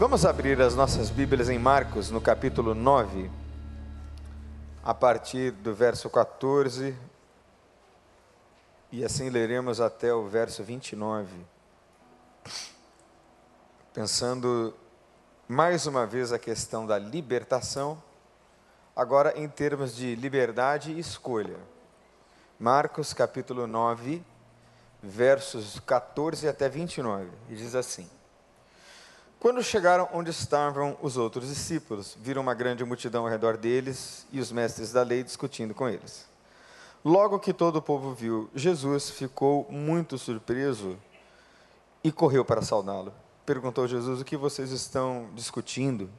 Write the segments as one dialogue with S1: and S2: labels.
S1: Vamos abrir as nossas Bíblias em Marcos, no capítulo 9, a partir do verso 14, e assim leremos até o verso 29. Pensando mais uma vez a questão da libertação, agora em termos de liberdade e escolha. Marcos capítulo 9, versos 14 até 29, e diz assim: Quando chegaram onde estavam os outros discípulos, viram uma grande multidão ao redor deles e os mestres da lei discutindo com eles. Logo que todo o povo viu Jesus, ficou muito surpreso e correu para saudá-lo. Perguntou Jesus: O que vocês estão discutindo?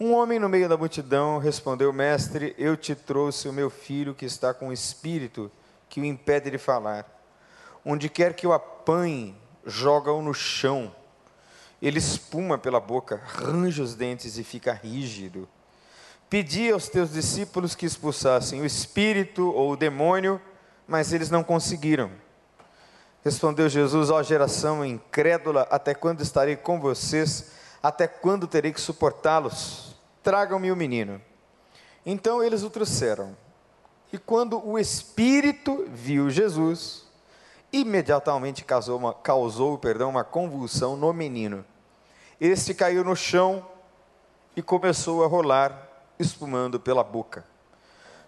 S1: Um homem no meio da multidão respondeu: Mestre, eu te trouxe o meu filho que está com um espírito que o impede de falar. Onde quer que o apanhe, joga-o no chão. Ele espuma pela boca, range os dentes e fica rígido. Pedi aos teus discípulos que expulsassem o espírito ou o demônio, mas eles não conseguiram. Respondeu Jesus: Ó geração incrédula, até quando estarei com vocês? Até quando terei que suportá-los? Tragam-me o menino. Então eles o trouxeram. E quando o espírito viu Jesus, imediatamente causou uma, causou perdão, uma convulsão no menino. Este caiu no chão e começou a rolar espumando pela boca.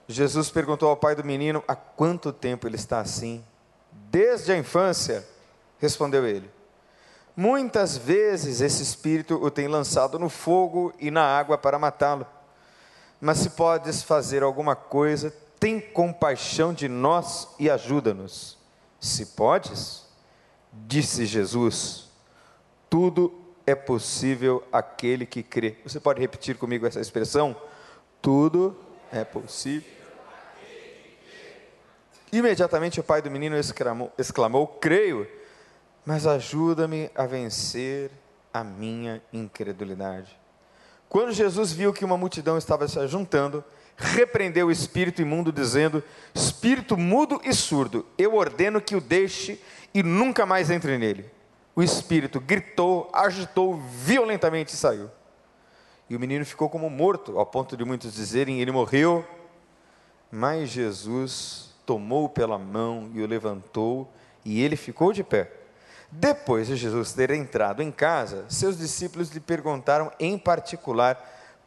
S1: Jesus perguntou ao pai do menino há quanto tempo ele está assim. Desde a infância, respondeu ele. Muitas vezes esse espírito o tem lançado no fogo e na água para matá-lo. Mas se podes fazer alguma coisa, tem compaixão de nós e ajuda-nos. Se podes, disse Jesus, tudo é possível aquele que crê. Você pode repetir comigo essa expressão? Tudo é possível. Imediatamente o pai do menino exclamou, exclamou creio, mas ajuda-me a vencer a minha incredulidade. Quando Jesus viu que uma multidão estava se juntando, repreendeu o espírito imundo, dizendo: Espírito mudo e surdo, eu ordeno que o deixe e nunca mais entre nele. O espírito gritou, agitou violentamente e saiu. E o menino ficou como morto, ao ponto de muitos dizerem: ele morreu. Mas Jesus tomou pela mão e o levantou, e ele ficou de pé. Depois de Jesus ter entrado em casa, seus discípulos lhe perguntaram em particular: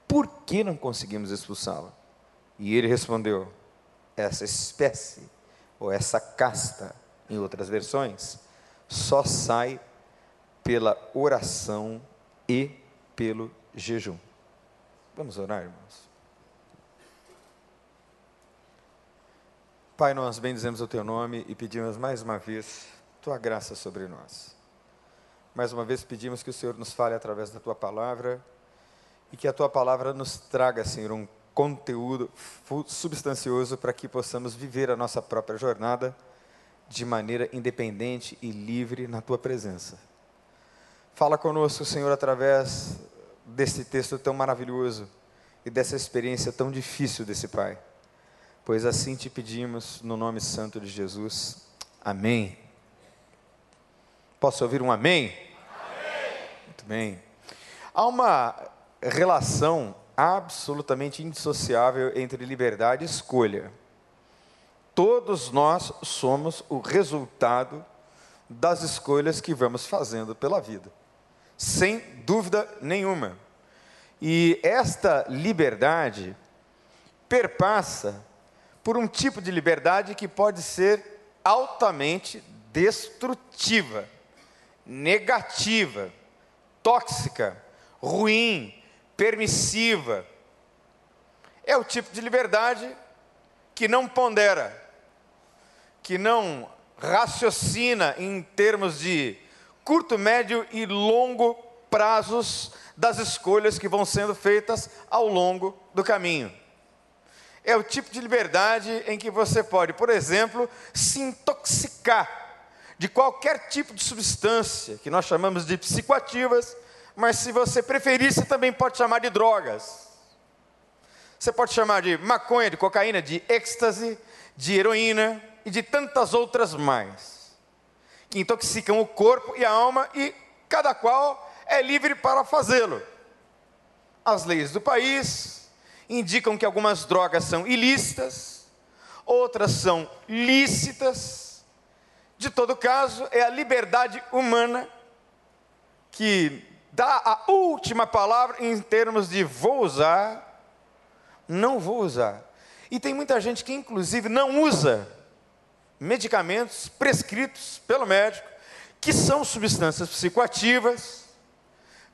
S1: por que não conseguimos expulsá-lo? E ele respondeu: essa espécie, ou essa casta, em outras versões, só sai pela oração e pelo jejum. Vamos orar, irmãos. Pai, nós bendizemos o teu nome e pedimos mais uma vez tua graça sobre nós. Mais uma vez pedimos que o Senhor nos fale através da tua palavra e que a tua palavra nos traga, Senhor, um conteúdo substancioso para que possamos viver a nossa própria jornada de maneira independente e livre na tua presença. Fala conosco, Senhor, através desse texto tão maravilhoso e dessa experiência tão difícil desse Pai. Pois assim te pedimos, no nome santo de Jesus. Amém. Posso ouvir um amém? amém? Muito bem. Há uma relação absolutamente indissociável entre liberdade e escolha. Todos nós somos o resultado das escolhas que vamos fazendo pela vida sem dúvida nenhuma. E esta liberdade perpassa por um tipo de liberdade que pode ser altamente destrutiva, negativa, tóxica, ruim, permissiva. É o tipo de liberdade que não pondera, que não raciocina em termos de curto, médio e longo prazos das escolhas que vão sendo feitas ao longo do caminho. É o tipo de liberdade em que você pode, por exemplo, se intoxicar de qualquer tipo de substância, que nós chamamos de psicoativas, mas se você preferir, você também pode chamar de drogas. Você pode chamar de maconha, de cocaína, de êxtase, de heroína e de tantas outras mais que intoxicam o corpo e a alma, e cada qual é livre para fazê-lo. As leis do país indicam que algumas drogas são ilícitas, outras são lícitas. De todo caso, é a liberdade humana que dá a última palavra em termos de vou usar, não vou usar. E tem muita gente que, inclusive, não usa medicamentos prescritos pelo médico, que são substâncias psicoativas,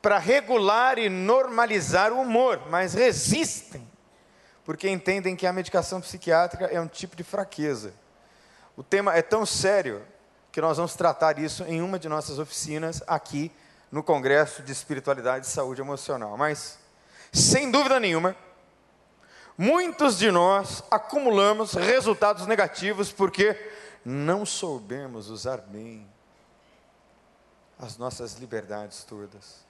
S1: para regular e normalizar o humor, mas resistem, porque entendem que a medicação psiquiátrica é um tipo de fraqueza. O tema é tão sério que nós vamos tratar isso em uma de nossas oficinas aqui no Congresso de Espiritualidade e Saúde Emocional. Mas, sem dúvida nenhuma, muitos de nós acumulamos resultados negativos porque não soubemos usar bem as nossas liberdades todas.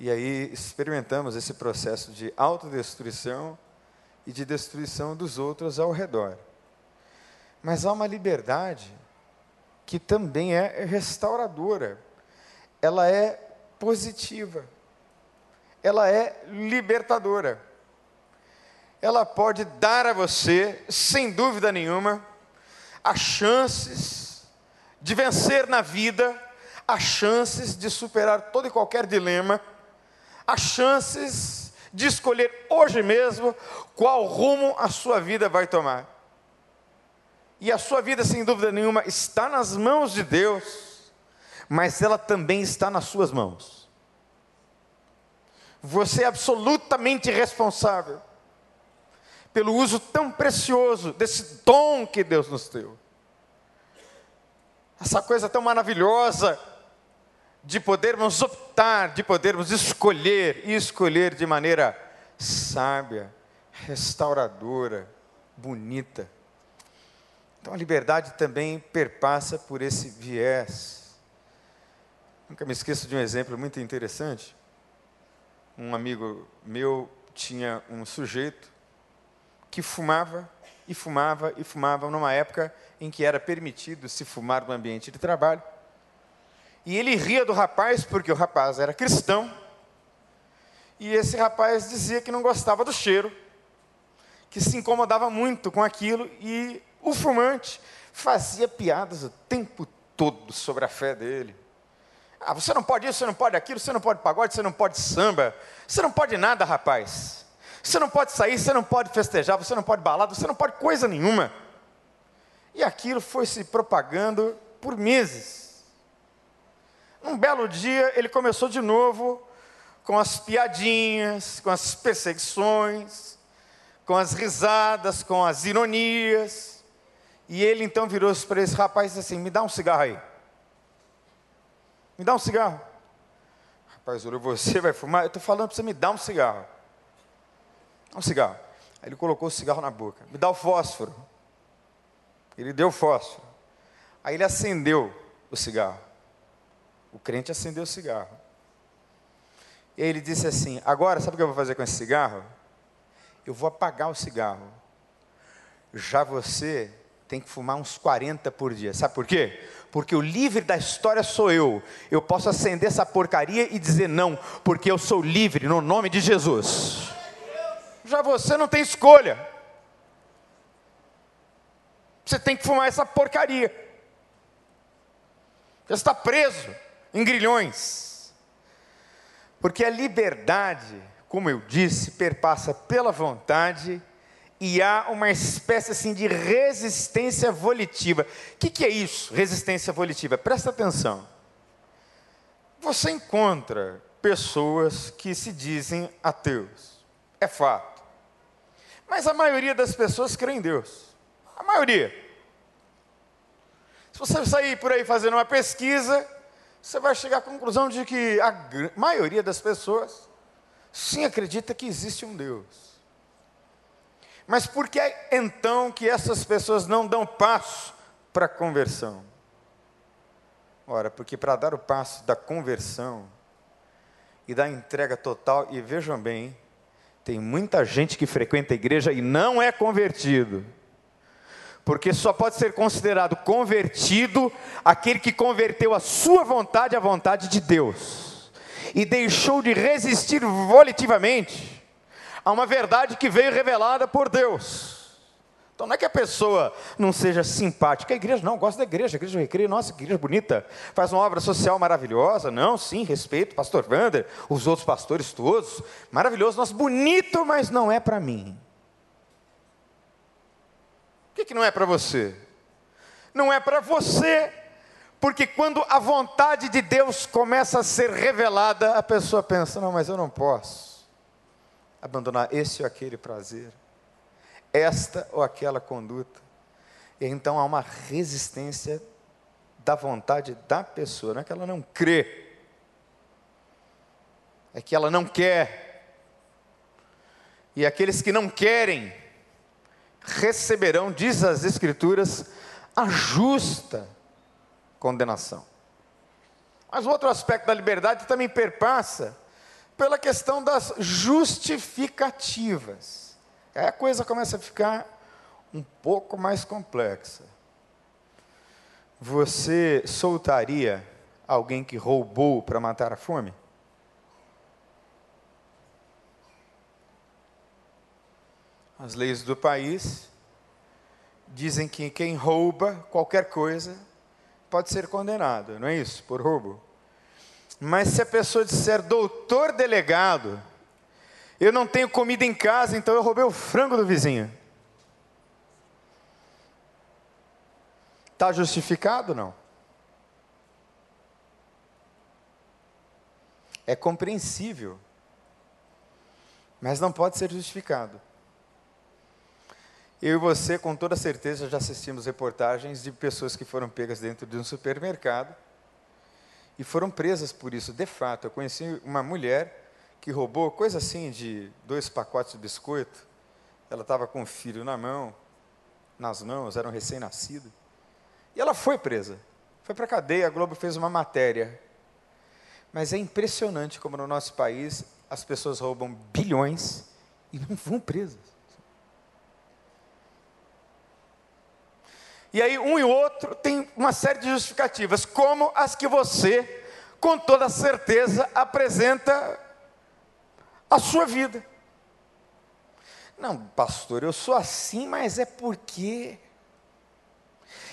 S1: E aí experimentamos esse processo de autodestruição e de destruição dos outros ao redor. Mas há uma liberdade que também é restauradora ela é positiva, ela é libertadora. Ela pode dar a você, sem dúvida nenhuma, as chances de vencer na vida, as chances de superar todo e qualquer dilema, as chances de escolher hoje mesmo qual rumo a sua vida vai tomar. E a sua vida, sem dúvida nenhuma, está nas mãos de Deus mas ela também está nas suas mãos. Você é absolutamente responsável pelo uso tão precioso desse dom que Deus nos deu. Essa coisa tão maravilhosa de podermos optar, de podermos escolher e escolher de maneira sábia, restauradora, bonita. Então a liberdade também perpassa por esse viés Nunca me esqueço de um exemplo muito interessante. Um amigo meu tinha um sujeito que fumava e fumava e fumava numa época em que era permitido se fumar no ambiente de trabalho. E ele ria do rapaz porque o rapaz era cristão. E esse rapaz dizia que não gostava do cheiro, que se incomodava muito com aquilo e o fumante fazia piadas o tempo todo sobre a fé dele ah, você não pode isso, você não pode aquilo, você não pode pagode, você não pode samba, você não pode nada, rapaz. Você não pode sair, você não pode festejar, você não pode balada, você não pode coisa nenhuma. E aquilo foi se propagando por meses. Um belo dia ele começou de novo com as piadinhas, com as perseguições, com as risadas, com as ironias. E ele então virou-se para esse rapaz e disse assim: Me dá um cigarro aí. Me dá um cigarro. Rapaz, olha, você vai fumar? Eu estou falando para você me dar um cigarro. Um cigarro. Aí ele colocou o cigarro na boca. Me dá o fósforo. Ele deu o fósforo. Aí ele acendeu o cigarro. O crente acendeu o cigarro. E ele disse assim: Agora, sabe o que eu vou fazer com esse cigarro? Eu vou apagar o cigarro. Já você tem que fumar uns 40 por dia. Sabe por quê? Porque o livre da história sou eu. Eu posso acender essa porcaria e dizer não, porque eu sou livre no nome de Jesus. Já você não tem escolha. Você tem que fumar essa porcaria. Você está preso em grilhões. Porque a liberdade, como eu disse, perpassa pela vontade e há uma espécie assim de resistência volitiva. O que, que é isso, resistência volitiva? Presta atenção. Você encontra pessoas que se dizem ateus, é fato. Mas a maioria das pessoas crê em Deus. A maioria. Se você sair por aí fazendo uma pesquisa, você vai chegar à conclusão de que a maioria das pessoas sim acredita que existe um Deus. Mas por que então que essas pessoas não dão passo para a conversão? Ora, porque para dar o passo da conversão e da entrega total, e vejam bem, tem muita gente que frequenta a igreja e não é convertido. Porque só pode ser considerado convertido aquele que converteu a sua vontade à vontade de Deus. e deixou de resistir volitivamente a uma verdade que veio revelada por Deus. Então não é que a pessoa não seja simpática, a igreja não, gosta da igreja, a igreja recreio, nossa, igreja bonita, faz uma obra social maravilhosa, não, sim, respeito, pastor Wander, os outros pastores todos, maravilhoso, nossa, bonito, mas não é para mim. O que, que não é para você? Não é para você, porque quando a vontade de Deus começa a ser revelada, a pessoa pensa, não, mas eu não posso abandonar esse ou aquele prazer esta ou aquela conduta. E então há uma resistência da vontade da pessoa, não é que ela não crê, é que ela não quer. E aqueles que não querem receberão, diz as Escrituras, a justa condenação. Mas outro aspecto da liberdade também perpassa pela questão das justificativas. Aí a coisa começa a ficar um pouco mais complexa. Você soltaria alguém que roubou para matar a fome? As leis do país dizem que quem rouba qualquer coisa pode ser condenado, não é isso? Por roubo. Mas se a pessoa disser doutor delegado, eu não tenho comida em casa, então eu roubei o frango do vizinho. Está justificado não? É compreensível, mas não pode ser justificado. Eu e você, com toda certeza, já assistimos reportagens de pessoas que foram pegas dentro de um supermercado e foram presas por isso. De fato, eu conheci uma mulher que roubou coisa assim de dois pacotes de biscoito. Ela estava com o filho na mão, nas mãos, era um recém-nascido. E ela foi presa. Foi para a cadeia, a Globo fez uma matéria. Mas é impressionante como no nosso país as pessoas roubam bilhões e não vão presas. E aí um e outro tem uma série de justificativas, como as que você, com toda certeza, apresenta a sua vida. Não, pastor, eu sou assim, mas é porque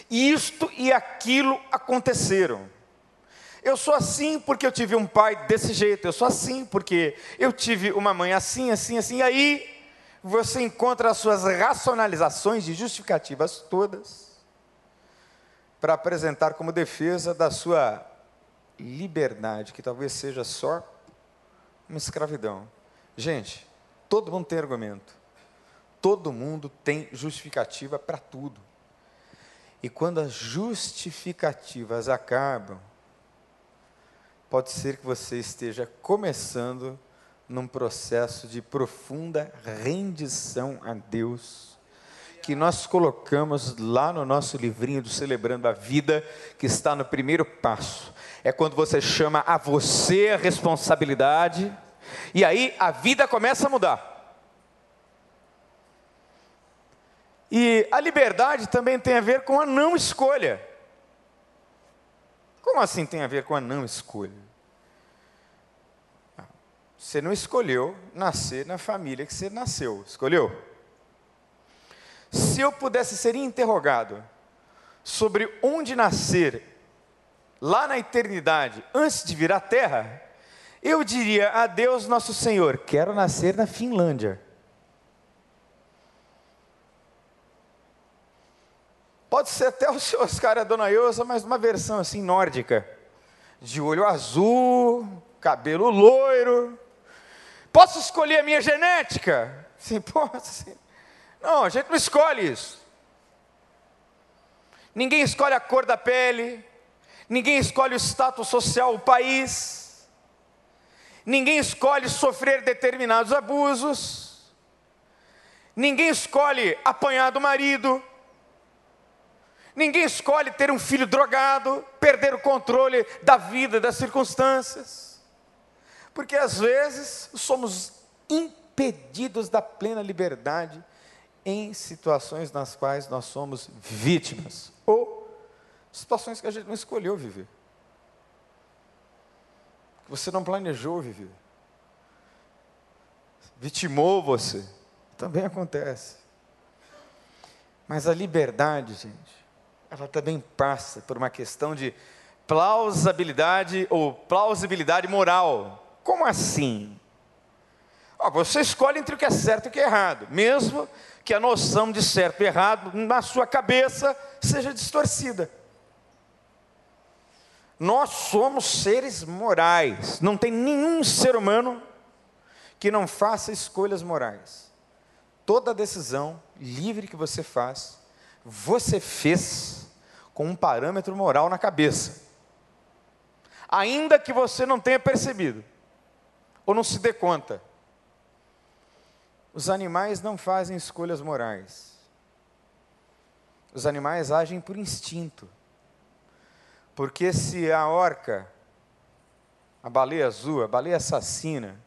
S1: isto e aquilo aconteceram. Eu sou assim porque eu tive um pai desse jeito, eu sou assim porque eu tive uma mãe assim, assim, assim. E aí você encontra as suas racionalizações e justificativas todas para apresentar como defesa da sua liberdade, que talvez seja só uma escravidão. Gente, todo mundo tem argumento. Todo mundo tem justificativa para tudo. E quando as justificativas acabam, pode ser que você esteja começando num processo de profunda rendição a Deus, que nós colocamos lá no nosso livrinho do Celebrando a Vida, que está no primeiro passo. É quando você chama a você a responsabilidade e aí a vida começa a mudar. E a liberdade também tem a ver com a não escolha. Como assim tem a ver com a não escolha? Você não escolheu nascer na família que você nasceu, escolheu? Se eu pudesse ser interrogado sobre onde nascer lá na eternidade, antes de vir à terra, eu diria a Deus nosso Senhor: quero nascer na Finlândia. Pode ser até o seu Oscar e a Dona Iosa, mas uma versão assim nórdica. De olho azul, cabelo loiro. Posso escolher a minha genética? Sim, posso. Sim. Não, a gente não escolhe isso. Ninguém escolhe a cor da pele. Ninguém escolhe o status social, o país. Ninguém escolhe sofrer determinados abusos. Ninguém escolhe apanhar do marido. Ninguém escolhe ter um filho drogado, perder o controle da vida, das circunstâncias. Porque às vezes somos impedidos da plena liberdade em situações nas quais nós somos vítimas ou situações que a gente não escolheu viver. Que você não planejou viver. Vitimou você. Também acontece. Mas a liberdade, gente, ela também passa por uma questão de plausibilidade ou plausibilidade moral. Como assim? você escolhe entre o que é certo e o que é errado, mesmo que a noção de certo e errado na sua cabeça seja distorcida. Nós somos seres morais, não tem nenhum ser humano que não faça escolhas morais. Toda decisão livre que você faz, você fez com um parâmetro moral na cabeça. Ainda que você não tenha percebido, ou não se dê conta. Os animais não fazem escolhas morais. Os animais agem por instinto. Porque se a orca, a baleia azul, a baleia assassina,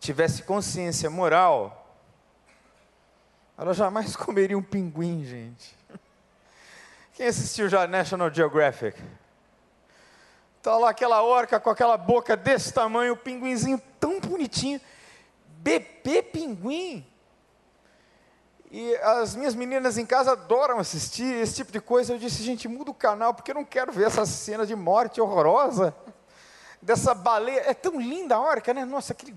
S1: tivesse consciência moral, ela jamais comeria um pinguim, gente. Quem assistiu já National Geographic? Está lá aquela orca com aquela boca desse tamanho, o pinguinzinho tão bonitinho bebê pinguim. E as minhas meninas em casa adoram assistir esse tipo de coisa. Eu disse, gente, muda o canal, porque eu não quero ver essa cena de morte horrorosa. Dessa baleia. É tão linda a orca, né? Nossa, aquele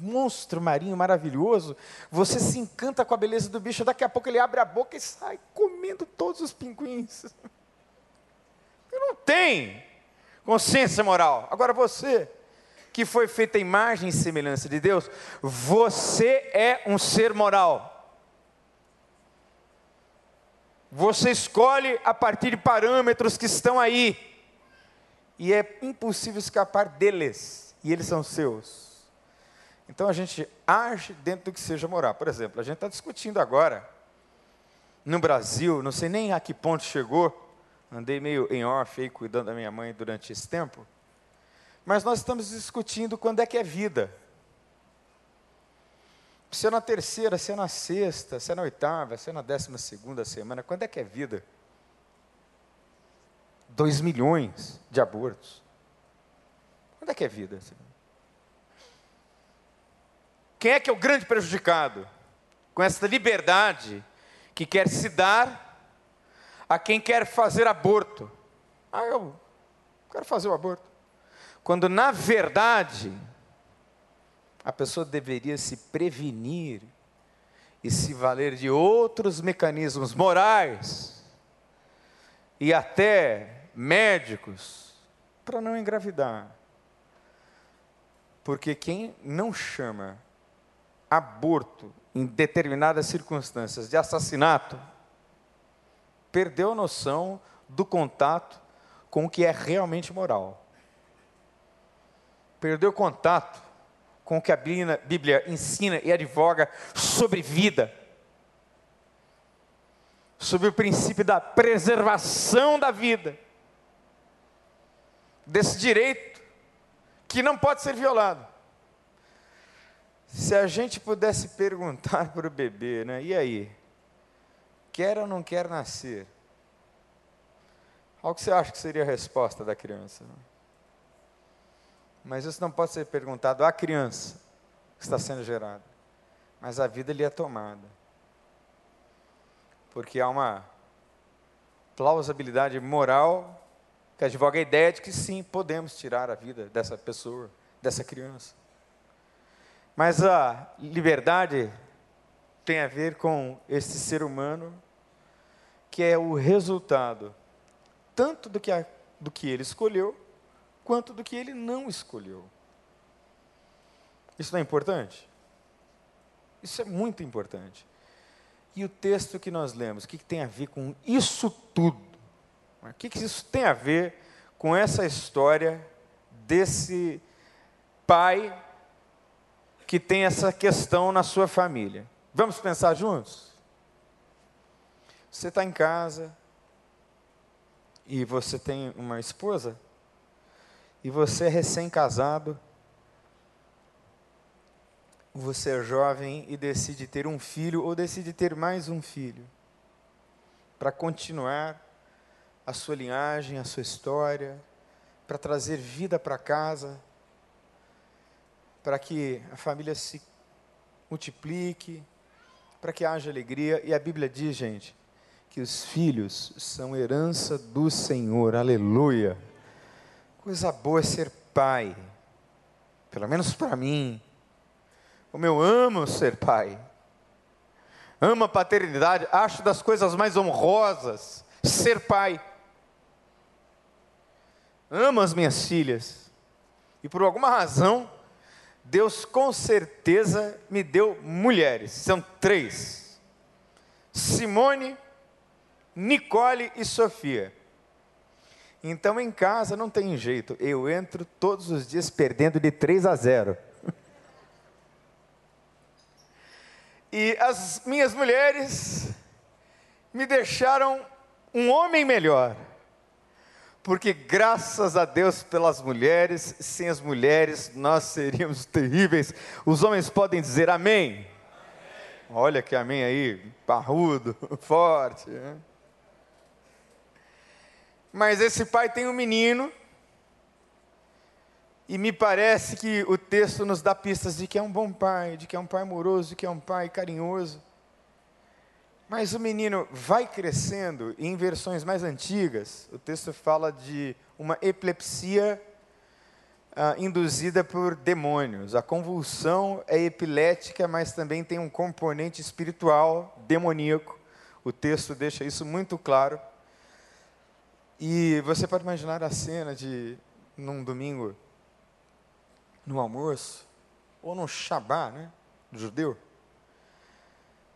S1: monstro marinho maravilhoso. Você se encanta com a beleza do bicho. Daqui a pouco ele abre a boca e sai comendo todos os pinguins. Não tem consciência moral. Agora você que foi feita a imagem e semelhança de Deus, você é um ser moral. Você escolhe a partir de parâmetros que estão aí, e é impossível escapar deles, e eles são seus. Então a gente age dentro do que seja moral. Por exemplo, a gente está discutindo agora, no Brasil, não sei nem a que ponto chegou, andei meio em off aí cuidando da minha mãe durante esse tempo, mas nós estamos discutindo quando é que é vida. Se é na terceira, se é na sexta, se é na oitava, se é na décima segunda semana, quando é que é vida? Dois milhões de abortos. Quando é que é vida? Quem é que é o grande prejudicado com essa liberdade que quer se dar a quem quer fazer aborto? Ah, eu quero fazer o aborto. Quando na verdade a pessoa deveria se prevenir e se valer de outros mecanismos morais e até médicos para não engravidar. Porque quem não chama aborto em determinadas circunstâncias de assassinato, perdeu a noção do contato com o que é realmente moral perdeu contato com o que a Bíblia ensina e advoga sobre vida, sobre o princípio da preservação da vida, desse direito que não pode ser violado. Se a gente pudesse perguntar para o bebê, né, e aí, quer ou não quer nascer? Qual que você acha que seria a resposta da criança? Não? Mas isso não pode ser perguntado à criança que está sendo gerada. Mas a vida lhe é tomada. Porque há uma plausibilidade moral que advoga a ideia de que sim, podemos tirar a vida dessa pessoa, dessa criança. Mas a liberdade tem a ver com esse ser humano que é o resultado tanto do que, a, do que ele escolheu, quanto do que ele não escolheu. Isso não é importante? Isso é muito importante. E o texto que nós lemos, o que, tem a ver com isso tudo? O que, que isso tem a ver com essa história desse pai que tem essa questão na sua família? Vamos pensar juntos? Você está em casa e você tem uma esposa e você é recém-casado, você é jovem e decide ter um filho ou decide ter mais um filho, para continuar a sua linhagem, a sua história, para trazer vida para casa, para que a família se multiplique, para que haja alegria. E a Bíblia diz, gente, que os filhos são herança do Senhor, aleluia. Coisa boa é ser pai, pelo menos para mim. Como eu amo ser pai, amo a paternidade, acho das coisas mais honrosas ser pai. Amo as minhas filhas, e por alguma razão, Deus com certeza me deu mulheres, são três: Simone, Nicole e Sofia. Então em casa não tem jeito, eu entro todos os dias perdendo de 3 a 0. E as minhas mulheres me deixaram um homem melhor. Porque graças a Deus pelas mulheres, sem as mulheres nós seríamos terríveis. Os homens podem dizer amém. amém. Olha que amém aí, parrudo, forte. Né? Mas esse pai tem um menino, e me parece que o texto nos dá pistas de que é um bom pai, de que é um pai amoroso, de que é um pai carinhoso. Mas o menino vai crescendo, e em versões mais antigas, o texto fala de uma epilepsia ah, induzida por demônios. A convulsão é epilética, mas também tem um componente espiritual demoníaco. O texto deixa isso muito claro. E você pode imaginar a cena de, num domingo, no almoço, ou no Shabá, né, do judeu.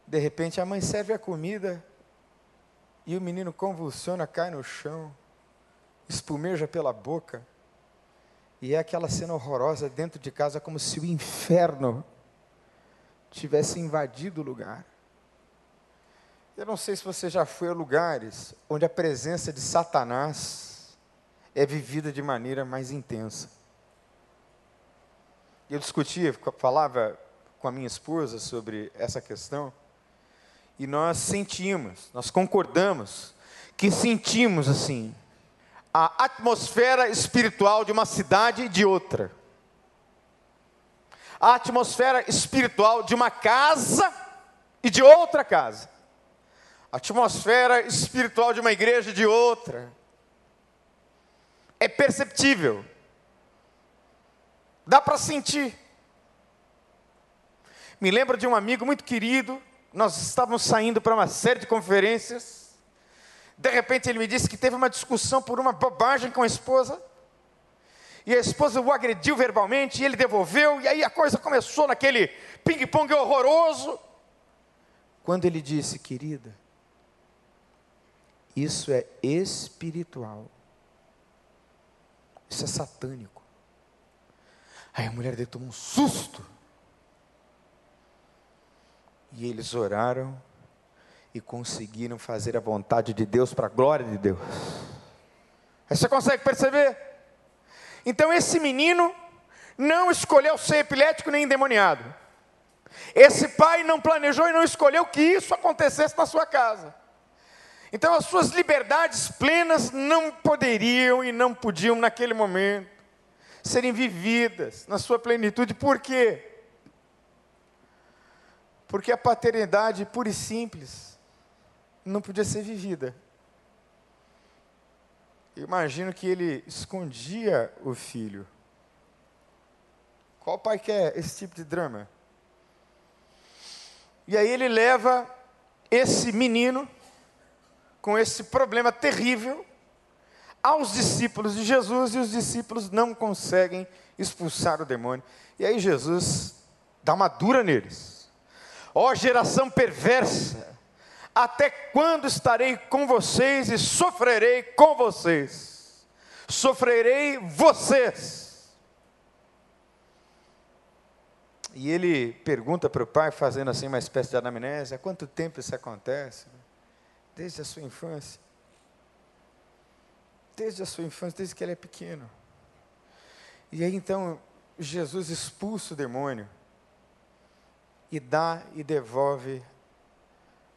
S1: De repente a mãe serve a comida e o menino convulsiona, cai no chão, espumeja pela boca. E é aquela cena horrorosa dentro de casa, como se o inferno tivesse invadido o lugar. Eu não sei se você já foi a lugares onde a presença de Satanás é vivida de maneira mais intensa. Eu discutia, falava com a minha esposa sobre essa questão, e nós sentimos, nós concordamos, que sentimos assim, a atmosfera espiritual de uma cidade e de outra, a atmosfera espiritual de uma casa e de outra casa a atmosfera espiritual de uma igreja e de outra. É perceptível. Dá para sentir. Me lembro de um amigo muito querido, nós estávamos saindo para uma série de conferências. De repente ele me disse que teve uma discussão por uma bobagem com a esposa. E a esposa o agrediu verbalmente, e ele devolveu, e aí a coisa começou naquele ping-pong horroroso. Quando ele disse, querida, isso é espiritual. Isso é satânico. Aí a mulher dele tomou um susto. E eles oraram e conseguiram fazer a vontade de Deus para a glória de Deus. Aí você consegue perceber? Então esse menino não escolheu ser epilético nem endemoniado. Esse pai não planejou e não escolheu que isso acontecesse na sua casa. Então as suas liberdades plenas não poderiam e não podiam naquele momento serem vividas na sua plenitude. Por quê? Porque a paternidade pura e simples não podia ser vivida. Eu imagino que ele escondia o filho. Qual pai quer esse tipo de drama? E aí ele leva esse menino com esse problema terrível aos discípulos de Jesus e os discípulos não conseguem expulsar o demônio. E aí Jesus dá uma dura neles. Ó oh, geração perversa, até quando estarei com vocês e sofrerei com vocês? Sofrerei vocês. E ele pergunta para o pai, fazendo assim uma espécie de anamnese: há quanto tempo isso acontece? Desde a sua infância. Desde a sua infância, desde que ele é pequeno. E aí então, Jesus expulsa o demônio e dá e devolve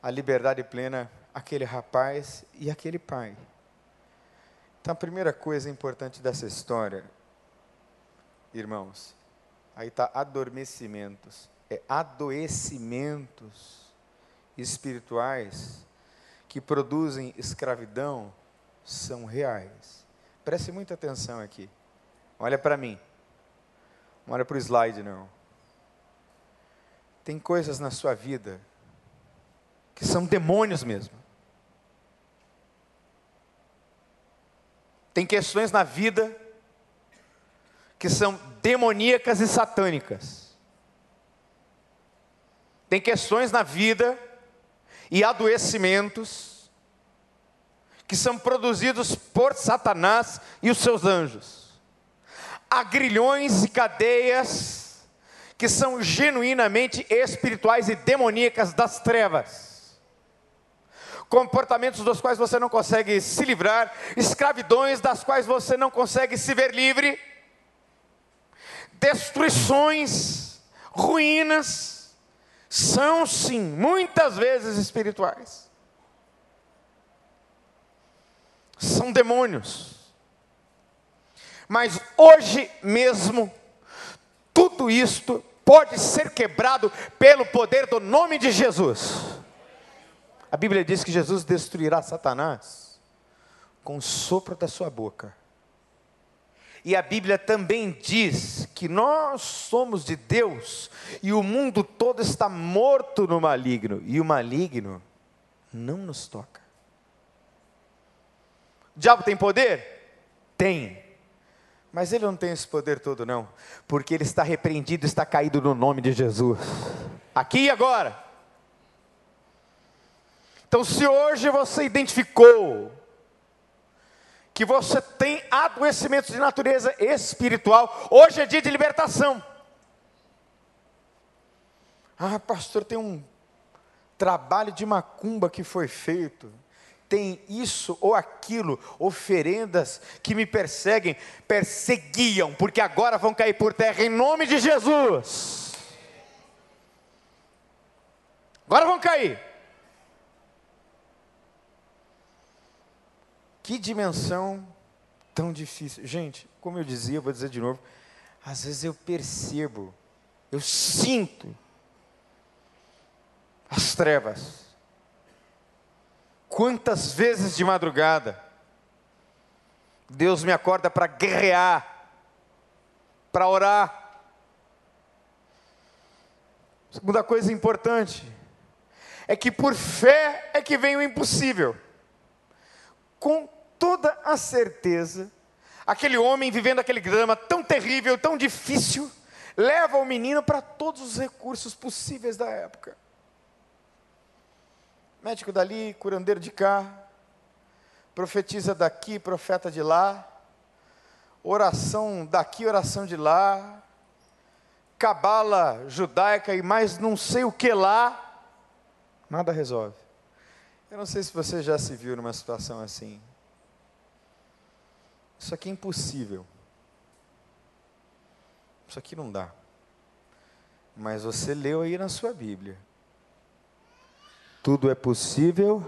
S1: a liberdade plena àquele rapaz e àquele pai. Então, a primeira coisa importante dessa história, irmãos, Aí está adormecimentos. É adoecimentos espirituais que produzem escravidão são reais. Preste muita atenção aqui. Olha para mim. Não olha para o slide, não. Tem coisas na sua vida que são demônios mesmo. Tem questões na vida que são demoníacas e satânicas. Tem questões na vida e adoecimentos que são produzidos por Satanás e os seus anjos. Há grilhões e cadeias que são genuinamente espirituais e demoníacas das trevas comportamentos dos quais você não consegue se livrar, escravidões das quais você não consegue se ver livre, destruições, ruínas, são sim, muitas vezes espirituais. São demônios. Mas hoje mesmo, tudo isto pode ser quebrado pelo poder do nome de Jesus. A Bíblia diz que Jesus destruirá Satanás com o sopro da sua boca. E a Bíblia também diz que nós somos de Deus e o mundo todo está morto no maligno, e o maligno não nos toca. O diabo tem poder? Tem. Mas ele não tem esse poder todo, não, porque ele está repreendido, está caído no nome de Jesus, aqui e agora. Então, se hoje você identificou que você tem adoecimentos de natureza espiritual, hoje é dia de libertação. Ah, pastor, tem um trabalho de macumba que foi feito. Tem isso ou aquilo, oferendas que me perseguem, perseguiam, porque agora vão cair por terra em nome de Jesus. Agora vão cair. Que dimensão tão difícil. Gente, como eu dizia, vou dizer de novo, às vezes eu percebo, eu sinto as trevas. Quantas vezes de madrugada Deus me acorda para guerrear, para orar. Segunda coisa importante é que por fé é que vem o impossível com toda a certeza, aquele homem vivendo aquele drama tão terrível, tão difícil, leva o menino para todos os recursos possíveis da época. Médico dali, curandeiro de cá, profetiza daqui, profeta de lá, oração daqui, oração de lá, cabala judaica e mais não sei o que lá, nada resolve. Eu não sei se você já se viu numa situação assim. Isso aqui é impossível. Isso aqui não dá. Mas você leu aí na sua Bíblia. Tudo é possível.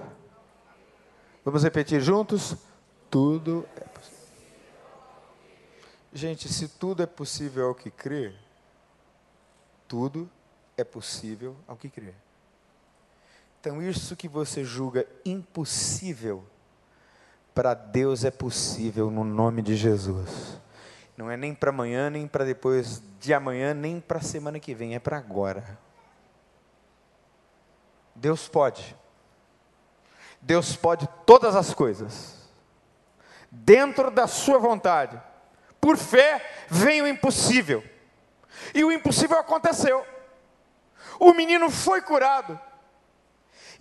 S1: Vamos repetir juntos? Tudo é possível. Gente, se tudo é possível ao que crê, tudo é possível ao que crê. Então, isso que você julga impossível, para Deus é possível no nome de Jesus. Não é nem para amanhã, nem para depois de amanhã, nem para semana que vem, é para agora. Deus pode. Deus pode todas as coisas. Dentro da sua vontade. Por fé vem o impossível. E o impossível aconteceu. O menino foi curado.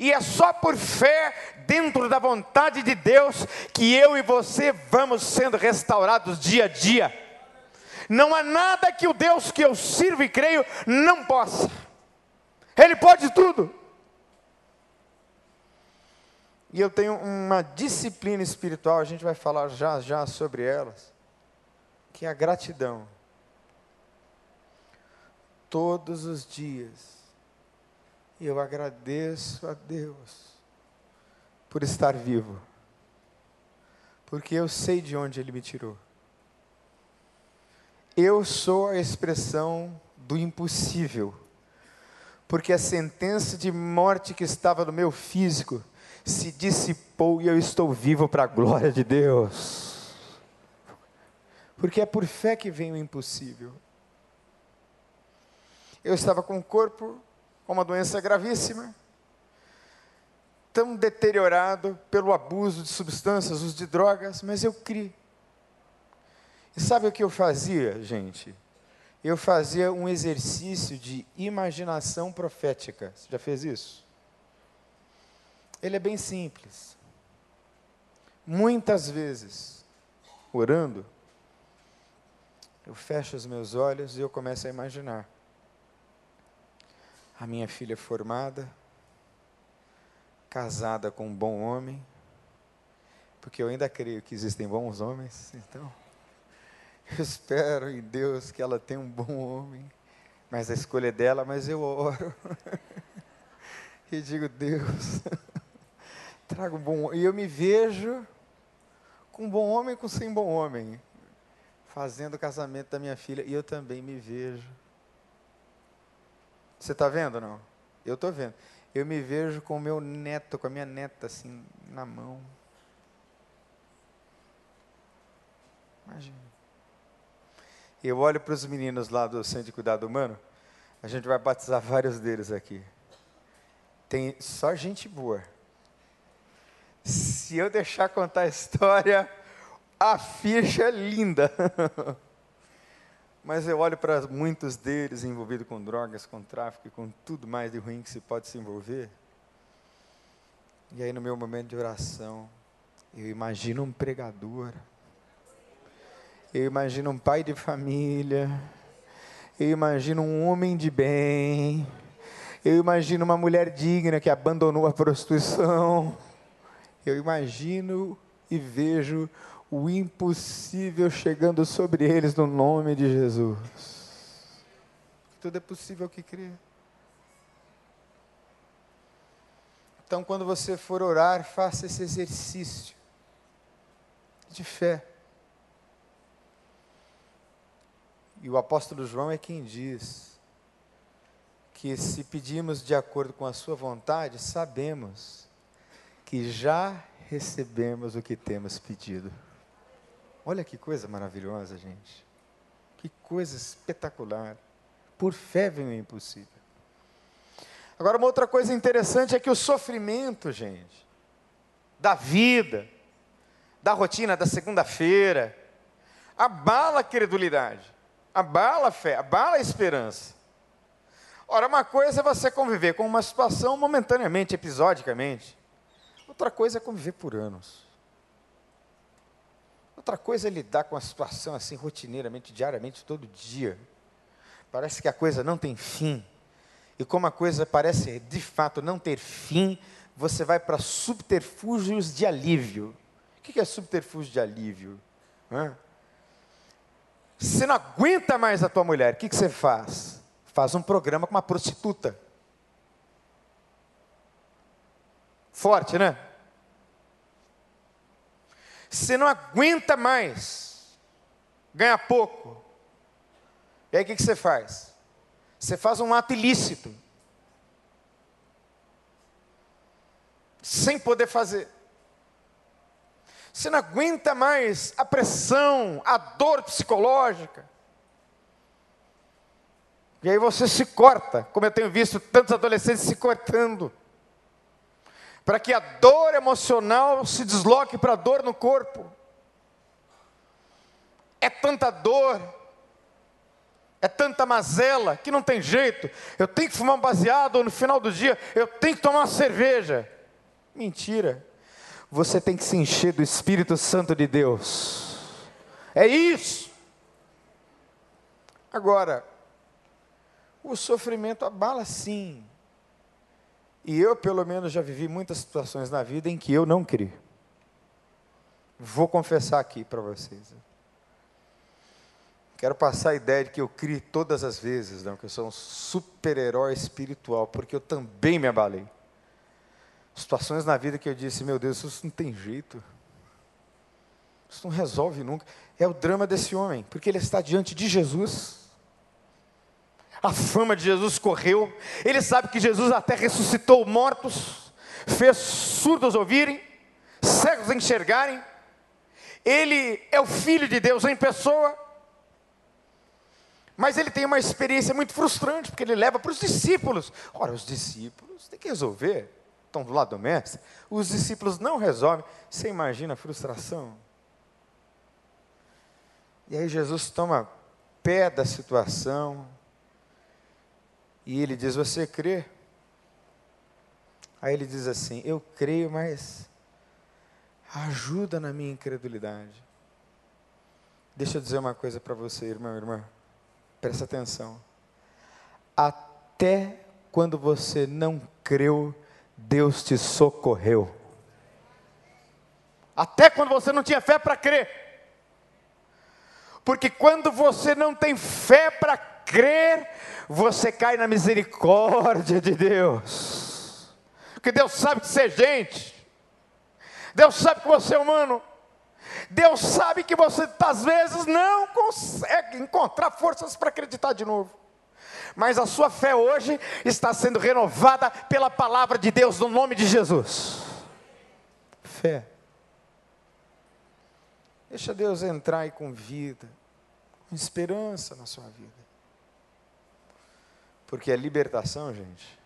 S1: E é só por fé, dentro da vontade de Deus, que eu e você vamos sendo restaurados dia a dia. Não há nada que o Deus que eu sirvo e creio não possa. Ele pode tudo. E eu tenho uma disciplina espiritual, a gente vai falar já já sobre elas, que é a gratidão. Todos os dias eu agradeço a Deus por estar vivo, porque eu sei de onde Ele me tirou. Eu sou a expressão do impossível. Porque a sentença de morte que estava no meu físico se dissipou e eu estou vivo para a glória de Deus. Porque é por fé que vem o impossível. Eu estava com o corpo uma doença gravíssima, tão deteriorado pelo abuso de substâncias, uso de drogas, mas eu criei. E sabe o que eu fazia, gente? Eu fazia um exercício de imaginação profética. Você já fez isso? Ele é bem simples. Muitas vezes, orando, eu fecho os meus olhos e eu começo a imaginar. A minha filha formada, casada com um bom homem, porque eu ainda creio que existem bons homens, então eu espero em Deus que ela tenha um bom homem, mas a escolha é dela, mas eu oro e digo, Deus, traga um bom. E eu me vejo com um bom homem e com sem bom homem, fazendo o casamento da minha filha, e eu também me vejo. Você está vendo não? Eu estou vendo eu me vejo com o meu neto, com a minha neta assim na mão. Imagina. Eu olho para os meninos lá do Centro de Cuidado Humano, a gente vai batizar vários deles aqui. Tem só gente boa. Se eu deixar contar a história, a ficha é linda. Mas eu olho para muitos deles envolvidos com drogas, com tráfico e com tudo mais de ruim que se pode se envolver. E aí, no meu momento de oração, eu imagino um pregador, eu imagino um pai de família, eu imagino um homem de bem, eu imagino uma mulher digna que abandonou a prostituição, eu imagino e vejo o impossível chegando sobre eles no nome de Jesus. Tudo é possível que crê. Então, quando você for orar, faça esse exercício de fé. E o apóstolo João é quem diz que se pedimos de acordo com a sua vontade, sabemos que já recebemos o que temos pedido. Olha que coisa maravilhosa, gente. Que coisa espetacular. Por fé vem o impossível. Agora, uma outra coisa interessante é que o sofrimento, gente, da vida, da rotina da segunda-feira, abala a credulidade, abala a fé, abala a esperança. Ora, uma coisa é você conviver com uma situação momentaneamente, episodicamente, outra coisa é conviver por anos. Outra coisa é lidar com a situação assim rotineiramente, diariamente, todo dia. Parece que a coisa não tem fim. E como a coisa parece de fato não ter fim, você vai para subterfúgios de alívio. O que é subterfúgio de alívio? Hã? Você não aguenta mais a tua mulher, o que, você faz? Faz um programa com uma prostituta. Forte, né? Você não aguenta mais ganhar pouco. E aí o que, que você faz? Você faz um ato ilícito. Sem poder fazer. Você não aguenta mais a pressão, a dor psicológica. E aí você se corta, como eu tenho visto tantos adolescentes se cortando para que a dor emocional se desloque para a dor no corpo. É tanta dor, é tanta mazela que não tem jeito. Eu tenho que fumar um baseado ou no final do dia eu tenho que tomar uma cerveja. Mentira. Você tem que se encher do Espírito Santo de Deus. É isso. Agora, o sofrimento abala sim e eu, pelo menos, já vivi muitas situações na vida em que eu não criei. Vou confessar aqui para vocês. Quero passar a ideia de que eu criei todas as vezes, não, que eu sou um super-herói espiritual, porque eu também me abalei. Situações na vida que eu disse, meu Deus, isso não tem jeito. Isso não resolve nunca. É o drama desse homem, porque ele está diante de Jesus. A fama de Jesus correu, ele sabe que Jesus até ressuscitou mortos, fez surdos ouvirem, cegos enxergarem, ele é o Filho de Deus em pessoa, mas ele tem uma experiência muito frustrante, porque ele leva para os discípulos. Ora, os discípulos têm que resolver, estão do lado do mestre, os discípulos não resolvem, você imagina a frustração? E aí Jesus toma pé da situação, e ele diz: Você crê? Aí ele diz assim: Eu creio, mas ajuda na minha incredulidade. Deixa eu dizer uma coisa para você, irmão, irmã. Presta atenção. Até quando você não creu, Deus te socorreu. Até quando você não tinha fé para crer. Porque quando você não tem fé para crer, você cai na misericórdia de Deus. Porque Deus sabe que você é gente. Deus sabe que você é humano. Deus sabe que você às vezes não consegue encontrar forças para acreditar de novo. Mas a sua fé hoje está sendo renovada pela palavra de Deus no nome de Jesus. Fé. Deixa Deus entrar aí com vida, com esperança na sua vida. Porque a libertação, gente,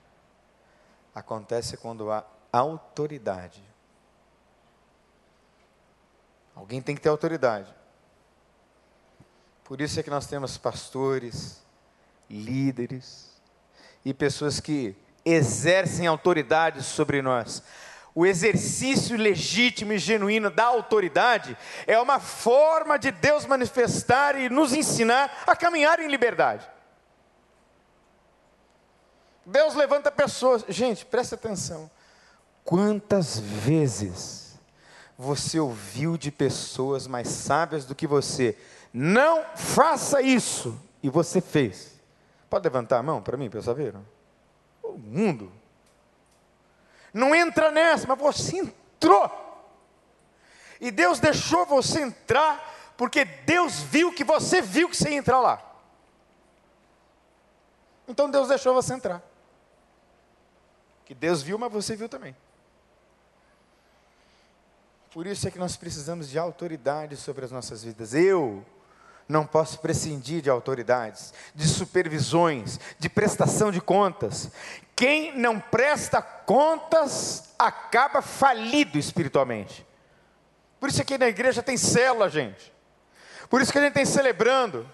S1: acontece quando há autoridade. Alguém tem que ter autoridade. Por isso é que nós temos pastores, líderes e pessoas que exercem autoridade sobre nós. O exercício legítimo e genuíno da autoridade é uma forma de Deus manifestar e nos ensinar a caminhar em liberdade. Deus levanta pessoas. Gente, presta atenção. Quantas vezes você ouviu de pessoas mais sábias do que você? Não faça isso. E você fez. Pode levantar a mão para mim, para saber? O mundo. Não entra nessa, mas você entrou. E Deus deixou você entrar, porque Deus viu que você viu que você ia entrar lá. Então Deus deixou você entrar que Deus viu, mas você viu também. Por isso é que nós precisamos de autoridade sobre as nossas vidas. Eu não posso prescindir de autoridades, de supervisões, de prestação de contas. Quem não presta contas acaba falido espiritualmente. Por isso aqui na igreja tem célula, gente. Por isso que a gente tem celebrando.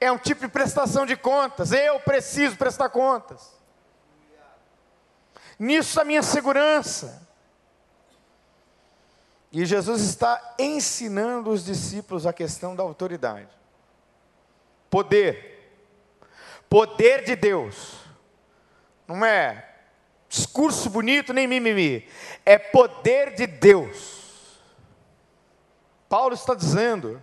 S1: É um tipo de prestação de contas. Eu preciso prestar contas. Nisso a minha segurança. E Jesus está ensinando os discípulos a questão da autoridade. Poder. Poder de Deus. Não é discurso bonito nem mimimi. É poder de Deus. Paulo está dizendo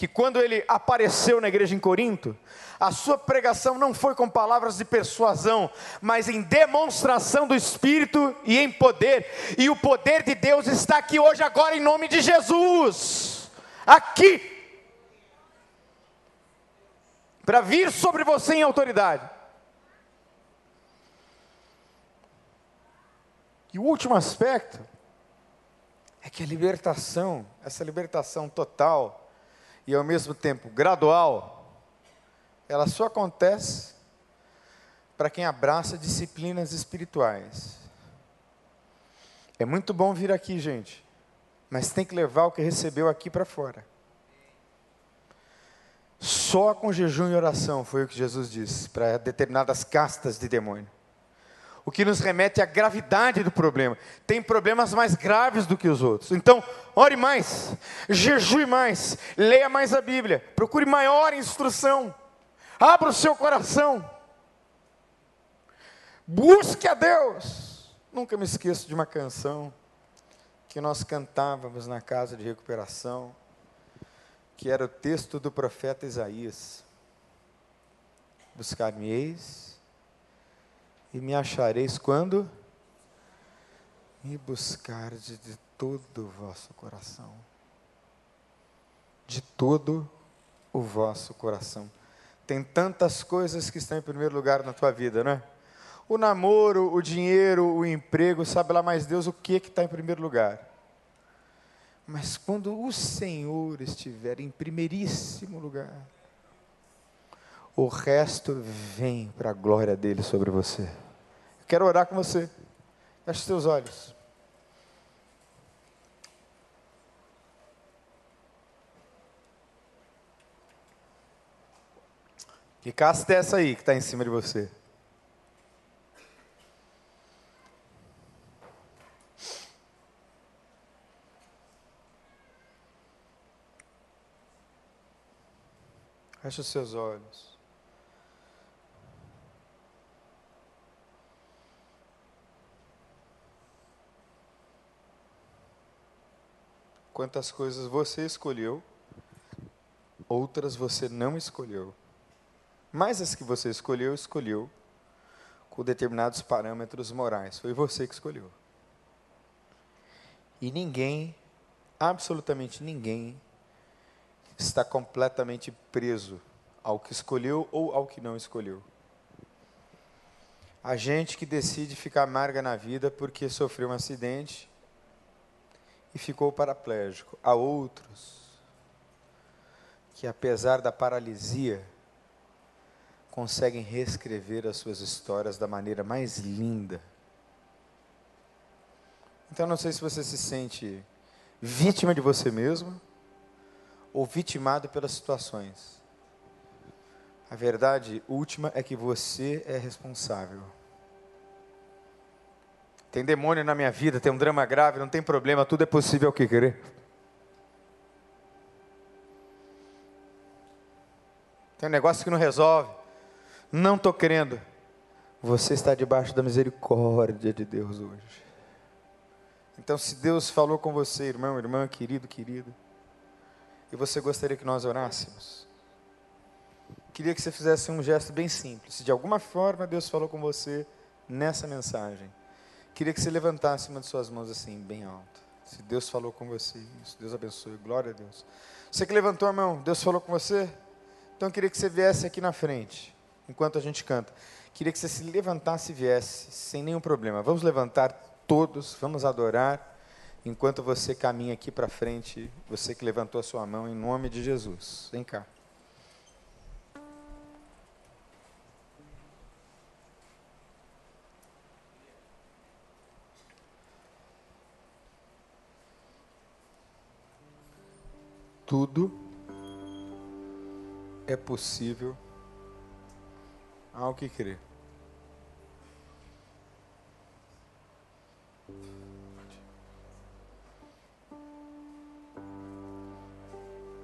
S1: que quando ele apareceu na igreja em Corinto, a sua pregação não foi com palavras de persuasão, mas em demonstração do Espírito e em poder, e o poder de Deus está aqui hoje, agora, em nome de Jesus, aqui, para vir sobre você em autoridade. E o último aspecto é que a libertação, essa libertação total, e ao mesmo tempo gradual, ela só acontece para quem abraça disciplinas espirituais. É muito bom vir aqui, gente, mas tem que levar o que recebeu aqui para fora. Só com jejum e oração foi o que Jesus disse para determinadas castas de demônio o que nos remete à gravidade do problema. Tem problemas mais graves do que os outros. Então, ore mais, jejue mais, leia mais a Bíblia, procure maior instrução, abra o seu coração, busque a Deus. Nunca me esqueço de uma canção que nós cantávamos na casa de recuperação, que era o texto do profeta Isaías. Buscar-me-eis e me achareis quando me buscardes de todo o vosso coração. De todo o vosso coração. tem tantas coisas que estão em primeiro lugar na tua vida, não é? O namoro, o dinheiro, o emprego, sabe lá mais Deus o que está em primeiro lugar. Mas quando o Senhor estiver em primeiríssimo lugar, o resto vem para a glória dele sobre você. Eu quero orar com você. Feche seus olhos. Que casta é essa aí que está em cima de você? Feche os seus olhos. Quantas coisas você escolheu, outras você não escolheu. Mas as que você escolheu, escolheu com determinados parâmetros morais. Foi você que escolheu. E ninguém, absolutamente ninguém, está completamente preso ao que escolheu ou ao que não escolheu. A gente que decide ficar amarga na vida porque sofreu um acidente e ficou paraplégico. Há outros que, apesar da paralisia, conseguem reescrever as suas histórias da maneira mais linda. Então, não sei se você se sente vítima de você mesmo ou vitimado pelas situações. A verdade última é que você é responsável. Tem demônio na minha vida, tem um drama grave, não tem problema, tudo é possível ao que querer. Tem um negócio que não resolve. Não estou querendo. Você está debaixo da misericórdia de Deus hoje. Então, se Deus falou com você, irmão, irmã, querido, querida, e você gostaria que nós orássemos, queria que você fizesse um gesto bem simples. Se de alguma forma Deus falou com você nessa mensagem, queria que você levantasse uma de suas mãos assim, bem alto. Se Deus falou com você, isso, Deus abençoe, glória a Deus. Você que levantou a mão, Deus falou com você? Então eu queria que você viesse aqui na frente, enquanto a gente canta. Queria que você se levantasse e viesse, sem nenhum problema. Vamos levantar todos, vamos adorar, enquanto você caminha aqui para frente, você que levantou a sua mão, em nome de Jesus. Vem cá. Tudo é possível ao que crer.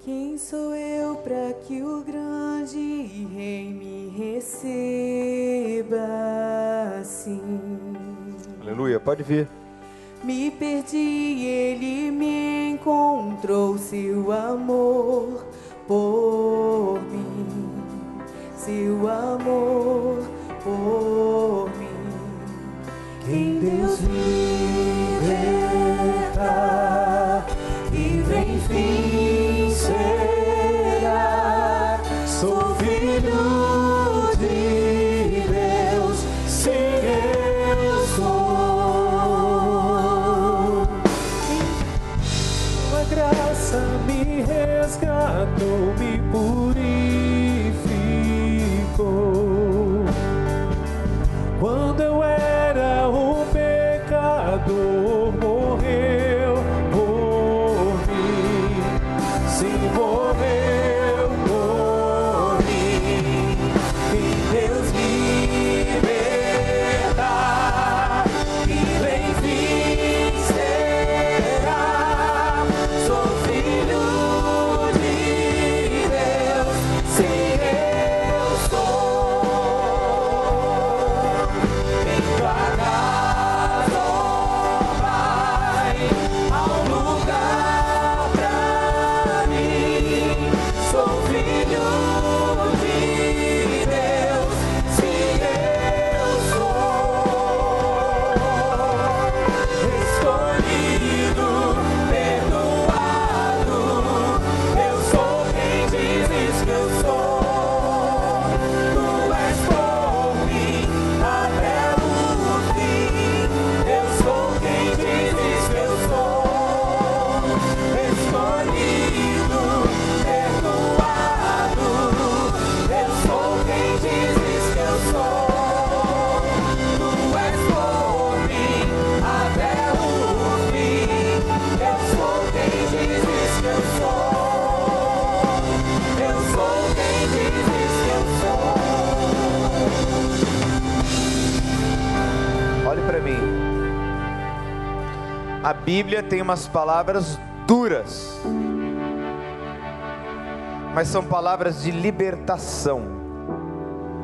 S2: Quem sou eu para que o grande rei me receba assim?
S1: Aleluia, pode vir.
S2: Me perdi, ele me encontrou, seu amor por mim, seu amor por mim. Quem Deus liberta
S1: umas palavras duras, mas são palavras de libertação.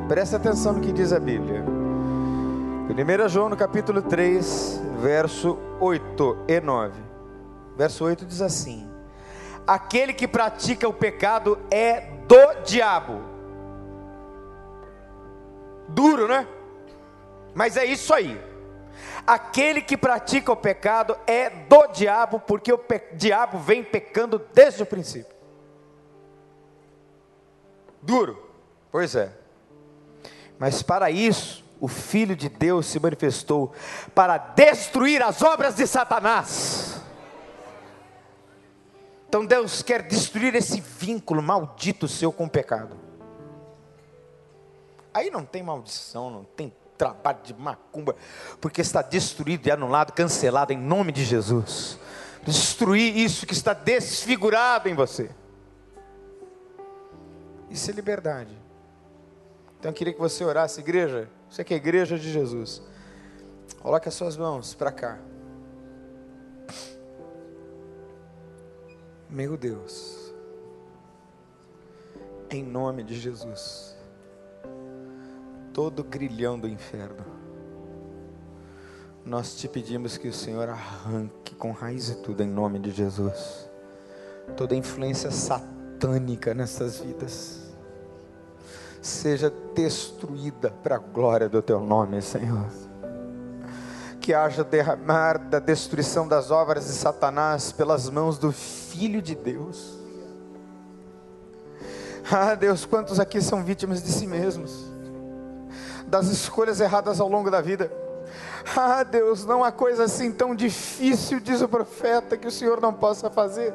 S1: Presta atenção no que diz a Bíblia. 1 João no capítulo 3, verso 8 e 9. Verso 8 diz assim: Aquele que pratica o pecado é do diabo. Duro, né? Mas é isso aí. Aquele que pratica o pecado é do diabo, porque o diabo vem pecando desde o princípio. Duro, pois é. Mas para isso, o Filho de Deus se manifestou para destruir as obras de Satanás. Então Deus quer destruir esse vínculo maldito seu com o pecado. Aí não tem maldição, não tem trabalho de macumba, porque está destruído e anulado, cancelado em nome de Jesus. Destruir isso que está desfigurado em você. Isso é liberdade. Então eu queria que você orasse, igreja. Você que é a igreja de Jesus. Coloque as suas mãos para cá. Meu Deus. Em nome de Jesus todo grilhão do inferno. Nós te pedimos que o Senhor arranque com raiz e tudo em nome de Jesus. Toda influência satânica nessas vidas seja destruída para a glória do teu nome, Senhor. Que haja derramar da destruição das obras de Satanás pelas mãos do Filho de Deus. Ah, Deus, quantos aqui são vítimas de si mesmos? Das escolhas erradas ao longo da vida. Ah, Deus, não há coisa assim tão difícil, diz o profeta, que o Senhor não possa fazer.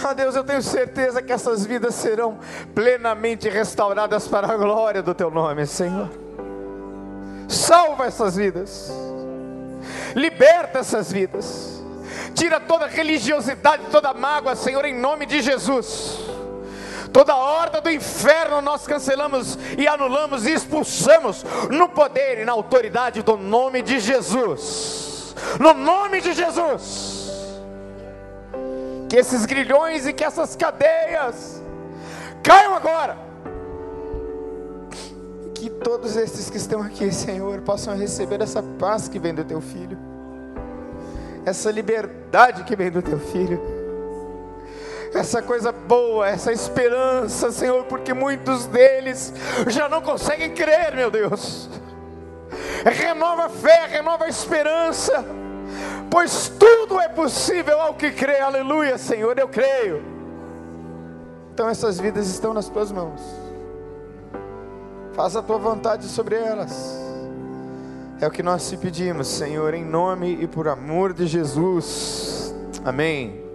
S1: Ah, Deus, eu tenho certeza que essas vidas serão plenamente restauradas para a glória do Teu nome, Senhor. Salva essas vidas, liberta essas vidas, tira toda religiosidade, toda mágoa, Senhor, em nome de Jesus toda horda do inferno nós cancelamos e anulamos e expulsamos no poder e na autoridade do nome de Jesus. No nome de Jesus. Que esses grilhões e que essas cadeias caiam agora. Que todos esses que estão aqui, Senhor, possam receber essa paz que vem do teu filho. Essa liberdade que vem do teu filho essa coisa boa, essa esperança, Senhor, porque muitos deles já não conseguem crer, meu Deus. Renova a fé, renova a esperança, pois tudo é possível ao que crê, aleluia, Senhor, eu creio. Então essas vidas estão nas tuas mãos, faz a tua vontade sobre elas. É o que nós te pedimos, Senhor, em nome e por amor de Jesus. Amém.